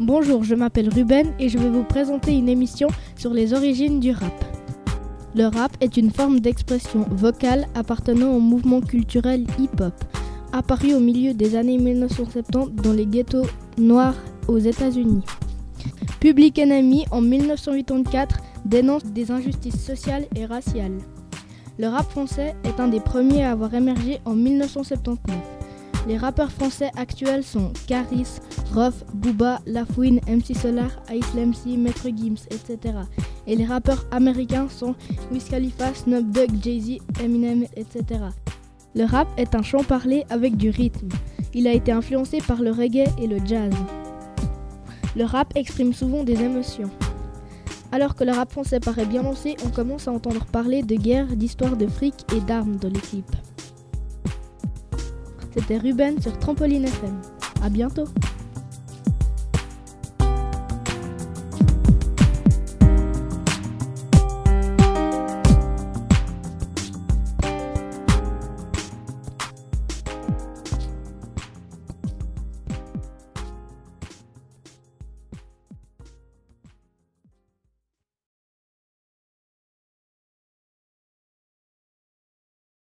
Bonjour, je m'appelle Ruben et je vais vous présenter une émission sur les origines du rap. Le rap est une forme d'expression vocale appartenant au mouvement culturel hip-hop, apparu au milieu des années 1970 dans les ghettos noirs aux États-Unis. Public Enemy en 1984 dénonce des injustices sociales et raciales. Le rap français est un des premiers à avoir émergé en 1979. Les rappeurs français actuels sont Caris, Ruff, Booba, Lafouine, MC Solar, Ice MC, Maître Gims, etc. Et les rappeurs américains sont Wiz Khalifa, Snoop Jay-Z, Eminem, etc. Le rap est un chant parlé avec du rythme. Il a été influencé par le reggae et le jazz. Le rap exprime souvent des émotions. Alors que le rap français paraît bien lancé, on commence à entendre parler de guerre, d'histoire de fric et d'armes dans l'équipe. C'était Ruben sur Trampoline FM. À bientôt